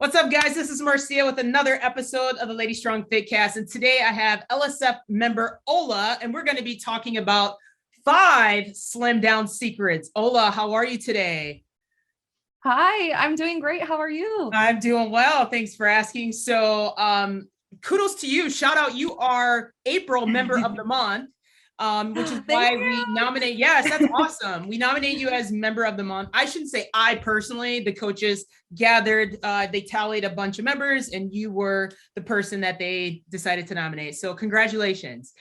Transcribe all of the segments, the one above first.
What's up, guys? This is Marcia with another episode of the Lady Strong Fitcast. And today I have LSF member Ola, and we're going to be talking about five slim down secrets. Ola, how are you today? Hi, I'm doing great. How are you? I'm doing well. Thanks for asking. So, um, kudos to you. Shout out. You are April member of the month um, which is why you. we nominate. Yes, that's awesome. We nominate you as member of the month. I shouldn't say I personally. The coaches gathered, uh, they tallied a bunch of members, and you were the person that they decided to nominate. So congratulations.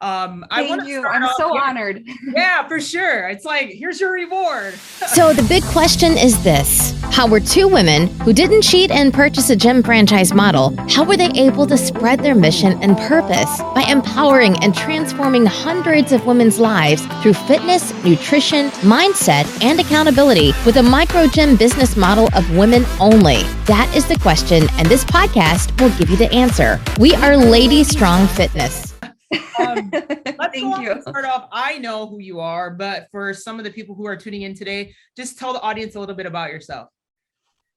Um, Thank I want you. I'm so here. honored. Yeah, for sure. It's like, here's your reward. so the big question is this How were two women who didn't cheat and purchase a gym franchise model, how were they able to spread their mission and purpose by empowering and transforming hundreds of women's lives through fitness, nutrition, mindset, and accountability with a micro gym business model of women only? That is the question, and this podcast will give you the answer. We are Lady Strong Fitness. Um, let's Thank you. Start off. I know who you are, but for some of the people who are tuning in today, just tell the audience a little bit about yourself.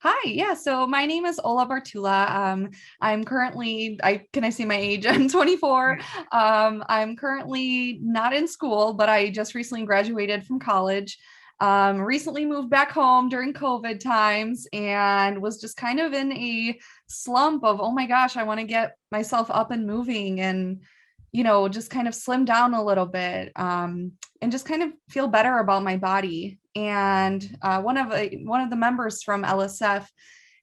Hi, yeah. So my name is Ola Bartula. Um, I'm currently, I can I say my age? I'm 24. Um, I'm currently not in school, but I just recently graduated from college. Um, recently moved back home during COVID times and was just kind of in a slump of, oh my gosh, I want to get myself up and moving and you know, just kind of slim down a little bit um, and just kind of feel better about my body. And uh, one of a, one of the members from LSF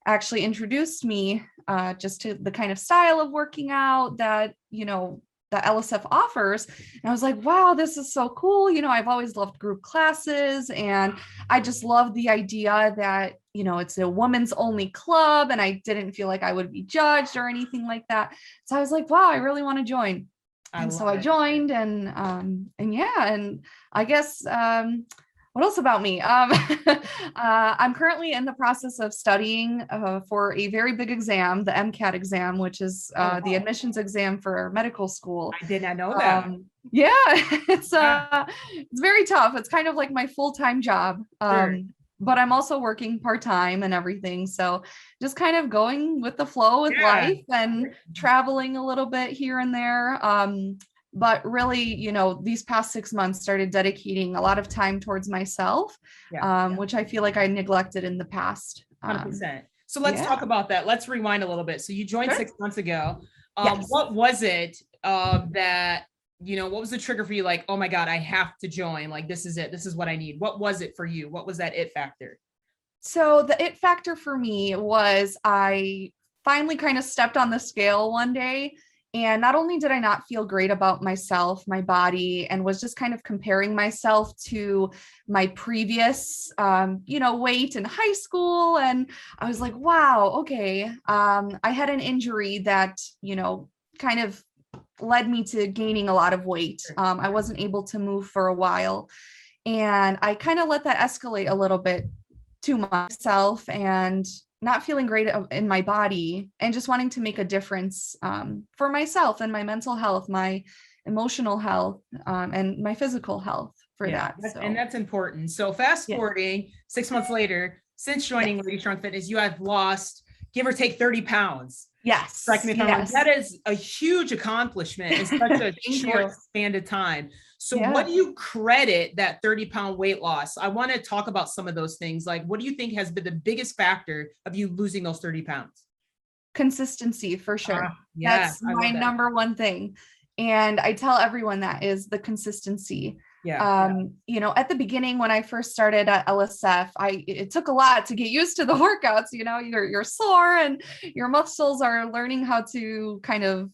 actually introduced me uh, just to the kind of style of working out that you know that LSF offers. And I was like, wow, this is so cool. You know, I've always loved group classes and I just love the idea that, you know, it's a woman's only club and I didn't feel like I would be judged or anything like that. So I was like, wow, I really want to join. I and so I joined and um and yeah and I guess um what else about me? Um uh, I'm currently in the process of studying uh, for a very big exam the MCAT exam which is uh, oh, the admissions exam for medical school. I did not know that. Um, yeah it's uh it's very tough. It's kind of like my full-time job. Um sure but I'm also working part time and everything. So just kind of going with the flow with yeah. life and traveling a little bit here and there. Um, but really, you know, these past six months started dedicating a lot of time towards myself, yeah. Um, yeah. which I feel like I neglected in the past. 100%. Um, so let's talk about that. Let's rewind a little bit. So you joined sure. six months ago. Um, yes. What was it uh, that you know, what was the trigger for you? Like, oh my God, I have to join. Like, this is it. This is what I need. What was it for you? What was that it factor? So, the it factor for me was I finally kind of stepped on the scale one day. And not only did I not feel great about myself, my body, and was just kind of comparing myself to my previous, um, you know, weight in high school. And I was like, wow, okay. Um, I had an injury that, you know, kind of led me to gaining a lot of weight. Um, I wasn't able to move for a while. And I kind of let that escalate a little bit to myself and not feeling great in my body and just wanting to make a difference um, for myself and my mental health, my emotional health, um, and my physical health for yeah, that. So. And that's important. So fast forwarding yeah. six months later, since joining yes. Lady Strong Fitness, you have lost give or take 30 pounds. Yes. Correct me if. I'm wrong. That is a huge accomplishment in such a short span of time. So, yeah. what do you credit that 30 pound weight loss? I want to talk about some of those things. Like, what do you think has been the biggest factor of you losing those 30 pounds? Consistency for sure. Uh, yeah, That's my that. number one thing. And I tell everyone that is the consistency yeah, um yeah. you know at the beginning when i first started at lsf i it took a lot to get used to the workouts you know you're you're sore and your muscles are learning how to kind of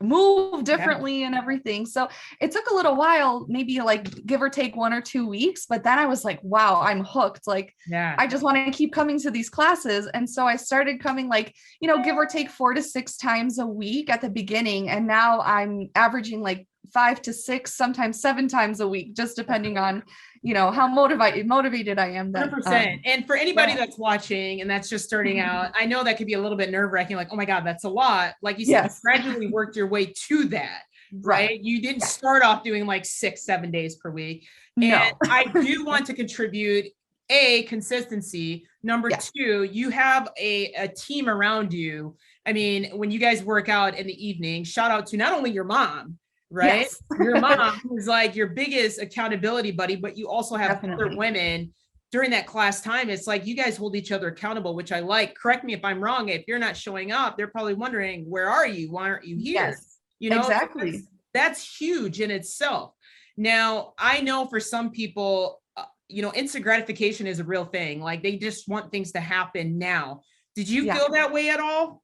move differently yeah. and everything. So it took a little while, maybe like give or take one or two weeks, but then I was like, wow, I'm hooked. Like, yeah, I just want to keep coming to these classes. And so I started coming like, you know, give or take four to six times a week at the beginning. And now I'm averaging like five to six, sometimes seven times a week, just depending on, you know, how motivated motivated I am. That, 100%. Um, and for anybody yeah. that's watching and that's just starting mm-hmm. out, I know that could be a little bit nerve wracking. Like, oh my God, that's a lot. Like you said, yes. you gradually worked your way to that. Right. right. You didn't start off doing like six, seven days per week. And no. I do want to contribute a consistency Number Yeah. two, you have a, a team around you. I mean, when you guys work out in the evening, shout out to not only your mom, right? Yes. Your mom who's like your biggest accountability buddy, but you also have other women during that class time. It's like you guys hold each other accountable, which I like. Correct me if I'm wrong. If you're not showing up, they're probably wondering, where are you? Why aren't you here? Yes, You know, exactly. that's- That's huge in itself. Now, I know for some people, uh, you know, instant gratification is a real thing. Like they just want things to happen now. Did you Yeah. feel that way at all?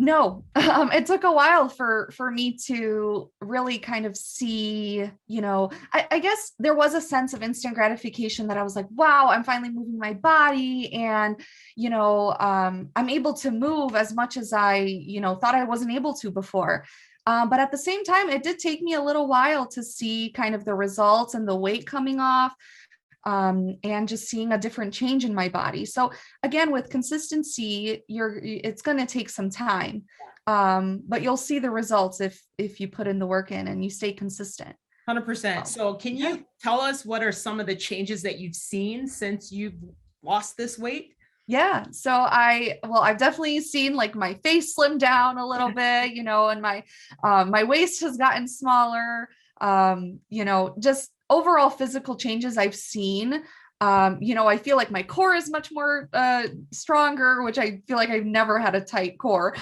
No, um, it took a while for for me to really kind of see, you know, I, I guess there was a sense of instant gratification that I was like, wow, I'm finally moving my body, and you know, um, I'm able to move as much as I, you know, thought I wasn't able to before. Um, but at the same time, it did take me a little while to see kind of the results and the weight coming off um, and just seeing a different change in my body. So again, with consistency, you're it's going to take some time, um, but you'll see the results if if you put in the work in and you stay consistent. Hundred percent. So can you tell us what are some of the changes that you've seen since you've lost this weight? Yeah. So I well, I've definitely seen like my face slim down a little bit, you know, and my um my waist has gotten smaller. Um, you know, just overall physical changes I've seen. Um, you know, I feel like my core is much more uh stronger, which I feel like I've never had a tight core.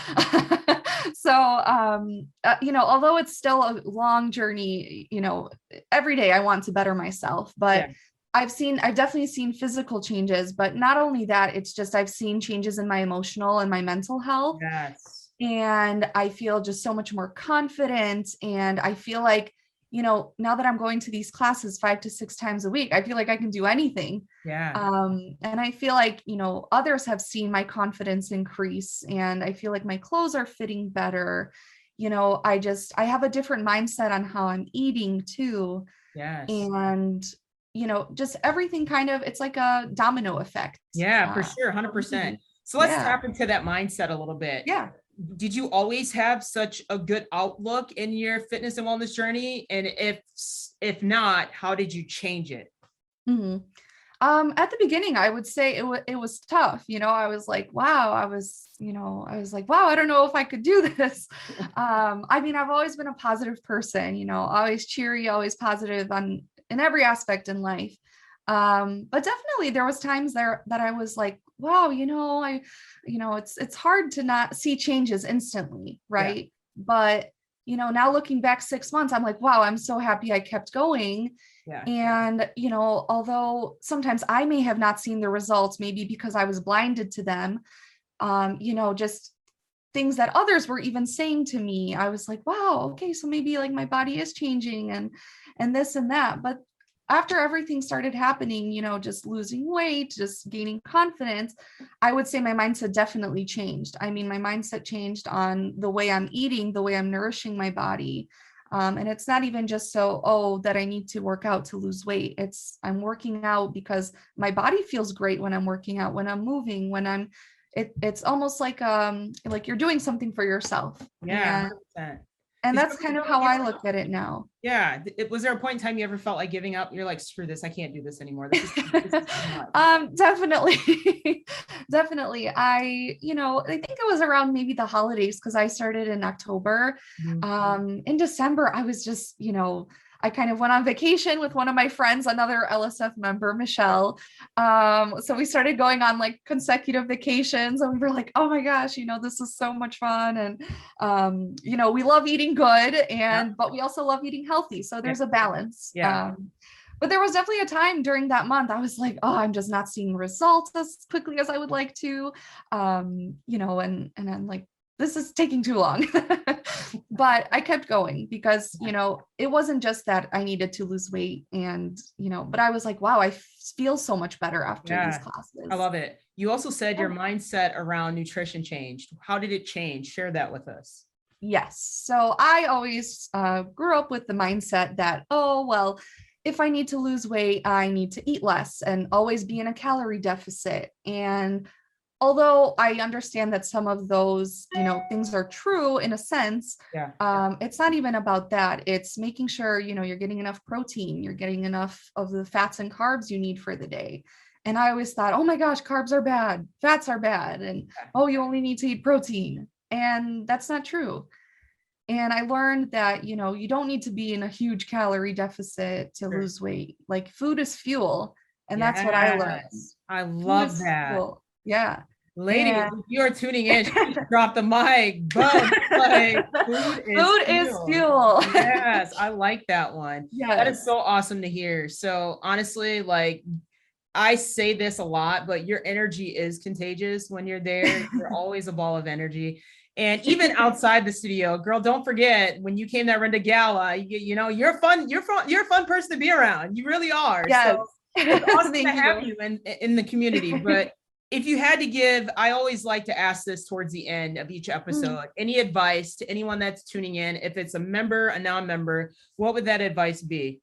so um uh, you know, although it's still a long journey, you know, every day I want to better myself, but Yeah. I've seen, I've definitely seen physical changes, but not only that, it's just I've seen changes in my emotional and my mental health. Yes. And I feel just so much more confident. And I feel like, you know, now that I'm going to these classes five to six times a week, I feel like I can do anything. Yeah. Um, and I feel like, you know, others have seen my confidence increase and I feel like my clothes are fitting better. You know, I just, I have a different mindset on how I'm eating too yes. and you know just everything kind of it's like a domino effect Yeah, for Uh, sure. Hundred percent. So let's Yeah. tap into that mindset a little bit. yeah did you always have such a good outlook in your fitness and wellness journey? And if if not how did you change it? Mhm. um at the beginning i would say it, wa it was tough you know i was like wow i was you know i was like wow i don't know if i could do this. Um i mean i've always been a positive person you know always cheery always positive on in every aspect in life um but definitely there was times there that i was like wow you know i you know it's it's hard to not see changes instantly right? But you know now looking back 6 months i'm like wow i'm so happy i kept going. Yeah. And, you know, although sometimes I may have not seen the results, maybe because I was blinded to them, um, you know, just things that others were even saying to me, I was like, wow, okay, so maybe like my body is changing and and this and that. But after everything started happening, you know, just losing weight, just gaining confidence, I would say my mindset definitely changed. I mean, my mindset changed on the way I'm eating, the way I'm nourishing my body, um, and it's not even just so oh that i need to work out to lose weight it's i'm working out because my body feels great when i'm working out when i'm moving when i'm it, it's almost like um like you're doing something for yourself yeah and, 100%. And that's kind of how i look at it now. Yeah it- was there a point in time you ever felt like giving up? You're like screw this i can't do this anymore. This is, this is um definitely definitely. I you know i think it was around maybe the holidays because i started in october. Mhm. um in december i was just you know i kind of went on vacation with one of my friends another lsf member michelle um so we started going on like consecutive vacations and we were like oh my gosh you know this is so much fun and um you know we love eating good and but we also love eating healthy so there's a balance Yeah. um but there was definitely a time during that month I was like, oh, I'm just not seeing results as quickly as I would like to. Um, you know, and and I'm like, this is taking too long. but I kept going because, you know, it wasn't just that I needed to lose weight and, you know, but I was like, wow, I feel so much better after Yeah, these classes. i love it you also said your mindset around nutrition changed how did it change share that with us Yes. So I always uh, grew up with the mindset that, oh, well, if I need to lose weight, I need to eat less and always be in a calorie deficit. And although I understand that some of those, you know, things are true in a sense, yeah um, it's not even about that. It's making sure, you know, you're getting enough protein, you're getting enough of the fats and carbs you need for the day. And I always thought, oh my gosh, carbs are bad, fats are bad, and oh, you only need to eat protein. And that's not true. And I learned that, you know, you don't need to be in a huge calorie deficit to Sure. lose weight. Like food is fuel. And that's what I learned. I love that. fuel. Yeah. Ladies, Yeah. if you are tuning in, drop the mic. Boom. Like, food is Food is fuel. yes, I like that one. Yeah. That is so awesome to hear. So honestly, like I say this a lot, but your energy is contagious when you're there. You're always a ball of energy. And even outside the studio, girl, don't forget when you came that Renda Gala, you, you know, you're fun, you're fun, you're a fun person to be around. You really are. Yes. So it's awesome to have you in in the community. But if you had to give, I always like to ask this towards the end of Mm. each episode. Any advice to anyone that's tuning in, if it's a member, a non-member, what would that advice be?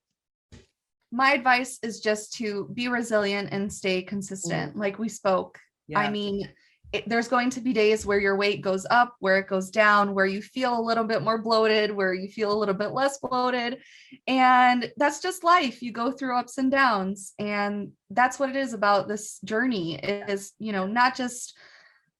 My advice is just to be resilient and stay consistent. Like we spoke. I Yeah. mean, it, there's going to be days where your weight goes up, where it goes down, where you feel a little bit more bloated, where you feel a little bit less bloated. And that's just life. You go through ups and downs. And that's what it is about this journey is, you know, not just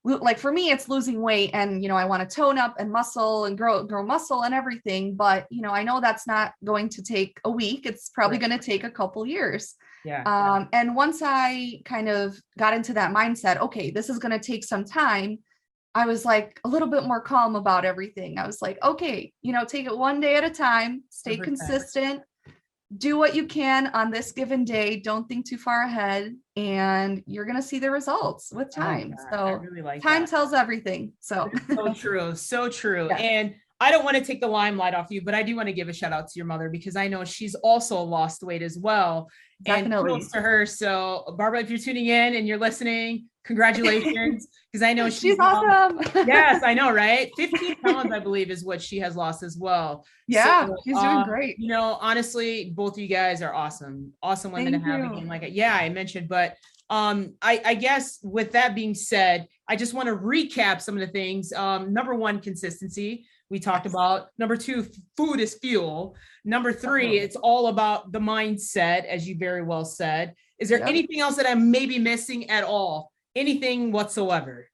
like for me, it's losing weight and, you know, I want to tone up and muscle and grow, grow muscle and everything. But, you know, I know that's not going to take a week. It's probably Right. going to take a couple years. Yeah. Um, and once I kind of got into that mindset, okay, this is going to take some time. I was like a little bit more calm about everything. I was like, okay, you know, take it one day at a time, stay 100%. consistent, do what you can on this given day. Don't think too far ahead, and you're going to see the results with time. that. I So, really like time that. tells everything. So, so true so true Yeah. and i don't want to take the limelight off you but i do want to give a shout out to your mother because i know she's also lost weight as well and definitely. kudos to her so barbara if you're tuning in and you're listening congratulations because i know she's, She's awesome. yes i know right 15 pounds i believe is what she has lost as well yeah, So, she's doing um, great. you know honestly both of you guys are awesome awesome women Thank to have you. again like yeah i mentioned but um I, I guess with that being said i just want to recap some of the things um number one consistency we talked about number two food is fuel number three it's all about the mindset as you very well said is there Yep. anything else that i'm maybe missing at all anything whatsoever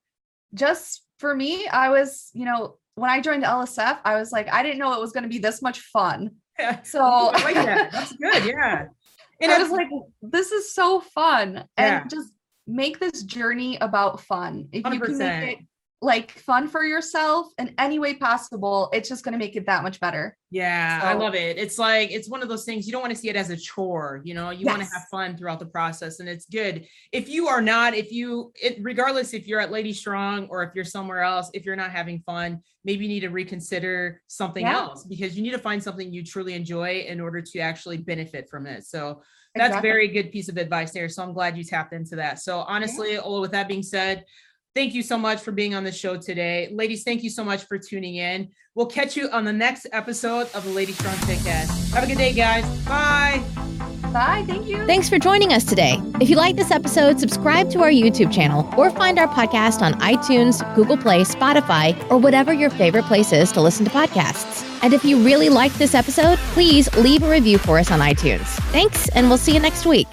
just for me, I was, you know, when I joined LSF, I was like, I didn't know it was going to be this much fun. So i like that that's good yeah and I was like, this is so fun. Yeah. And just make this journey about fun. If you can make it like fun for yourself in any way possible, it's just going to make it that much better. Yeah, I love it. It's like it's one of those things you don't want to see it as a chore, you know, you want to have fun throughout the process and it's good. If you are not, if you it regardless if you're at Lady Strong or if you're somewhere else, if you're not having fun, maybe you need to reconsider something Yeah. else because you need to find something you truly enjoy in order to actually benefit from it. So that's Exactly. very good piece of advice there. So I'm glad you tapped into that. So honestly, Ola, with that being said, thank you so much for being on the show today. Ladies, thank you so much for tuning in. We'll catch you on the next episode of the Lady Strong Podcast. Have a good day, guys. Bye. Bye. Thank you. Thanks for joining us today. If you like this episode, subscribe to our YouTube channel or find our podcast on iTunes, Google Play, Spotify, or whatever your favorite place is to listen to podcasts. And if you really liked this episode, please leave a review for us on iTunes. Thanks, and we'll see you next week.